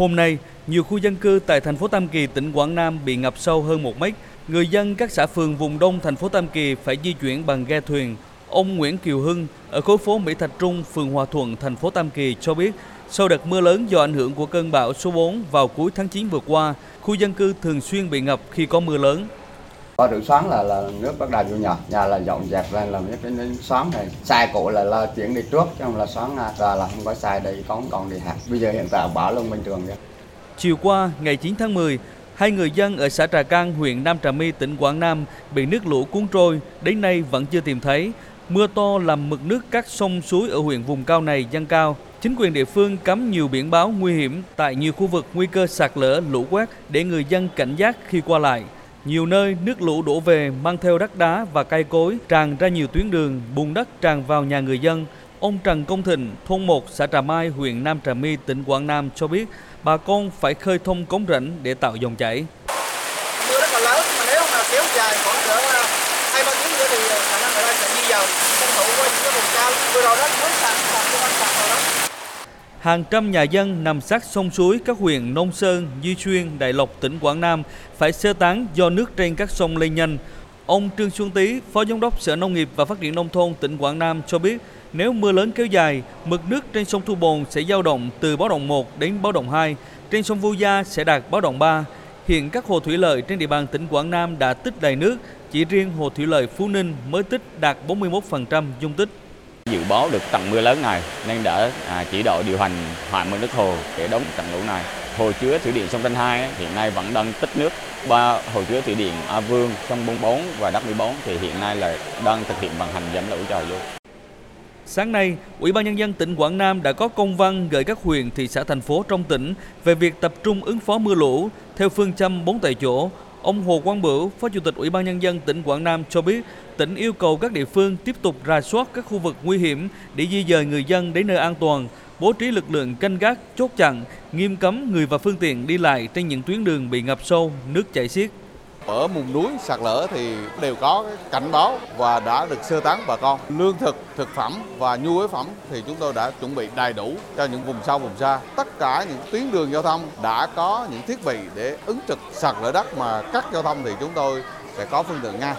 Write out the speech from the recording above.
Hôm nay, nhiều khu dân cư tại thành phố Tam Kỳ, tỉnh Quảng Nam bị ngập sâu hơn một mét. Người dân các xã phường vùng đông thành phố Tam Kỳ phải di chuyển bằng ghe thuyền. Ông Nguyễn Kiều Hưng ở khối phố Mỹ Thạch Trung, phường Hòa Thuận, thành phố Tam Kỳ cho biết, sau đợt mưa lớn do ảnh hưởng của cơn bão số 4 vào cuối tháng 9 vừa qua, khu dân cư thường xuyên bị ngập khi có mưa lớn. Có rửa xoắn là là nước bắt đầu vô nhà, nhà là dọn dẹp lên là cái đến xoắn này. Sai cũ là, là chuyển đi trước chứ không là xoắn là, là không có sai đây có còn đi hạt. Bây giờ hiện tại bảo luôn bình thường vậy. Chiều qua, ngày 9 tháng 10, hai người dân ở xã Trà Cang, huyện Nam Trà My, tỉnh Quảng Nam bị nước lũ cuốn trôi, đến nay vẫn chưa tìm thấy. Mưa to làm mực nước các sông suối ở huyện vùng cao này dâng cao. Chính quyền địa phương cắm nhiều biển báo nguy hiểm tại nhiều khu vực nguy cơ sạt lở, lũ quét để người dân cảnh giác khi qua lại. Nhiều nơi nước lũ đổ về mang theo đất đá và cây cối tràn ra nhiều tuyến đường, bùn đất tràn vào nhà người dân. Ông Trần Công Thịnh, thôn 1, xã Trà Mai, huyện Nam Trà My, tỉnh Quảng Nam cho biết bà con phải khơi thông cống rãnh để tạo dòng chảy. Mưa rất là lớn mà nếu mà kéo dài khoảng cỡ ờ, hai ba tiếng nữa thì ờ, khả năng người ta sẽ di dời tranh thủ qua những cái vùng cao vừa rồi đó mới sạt sạt cho anh sạt rồi đó. Hàng trăm nhà dân nằm sát sông suối các huyện Nông Sơn, Duy Xuyên, Đại Lộc, tỉnh Quảng Nam phải sơ tán do nước trên các sông lên nhanh. Ông Trương Xuân Tý, Phó Giám đốc Sở Nông nghiệp và Phát triển Nông thôn tỉnh Quảng Nam cho biết, nếu mưa lớn kéo dài, mực nước trên sông Thu Bồn sẽ dao động từ báo động 1 đến báo động 2, trên sông Vu Gia sẽ đạt báo động 3. Hiện các hồ thủy lợi trên địa bàn tỉnh Quảng Nam đã tích đầy nước, chỉ riêng hồ thủy lợi Phú Ninh mới tích đạt 41% dung tích. Dự báo được tầng mưa lớn này nên đã à, chỉ đạo điều hành hạ mực nước hồ để đóng trận lũ này. Hồ chứa thủy điện sông Tranh 2 hiện nay vẫn đang tích nước. Ba hồ chứa thủy điện A Vương, sông 44 và Đắc 14 thì hiện nay là đang thực hiện vận hành giảm lũ cho vô. Sáng nay, Ủy ban Nhân dân tỉnh Quảng Nam đã có công văn gửi các huyện, thị xã, thành phố trong tỉnh về việc tập trung ứng phó mưa lũ theo phương châm 4 tại chỗ. Ông Hồ Quang Bửu, Phó Chủ tịch Ủy ban Nhân dân tỉnh Quảng Nam cho biết, tỉnh yêu cầu các địa phương tiếp tục rà soát các khu vực nguy hiểm để di dời người dân đến nơi an toàn, bố trí lực lượng canh gác, chốt chặn, nghiêm cấm người và phương tiện đi lại trên những tuyến đường bị ngập sâu, nước chảy xiết. Ở vùng núi sạt lở thì đều có cảnh báo và đã được sơ tán bà con. Lương thực, thực phẩm và nhu yếu phẩm thì chúng tôi đã chuẩn bị đầy đủ cho những vùng sâu, vùng xa. Tất cả những tuyến đường giao thông đã có những thiết bị để ứng trực sạt lở đất mà cắt giao thông thì chúng tôi sẽ có phương tiện ngay.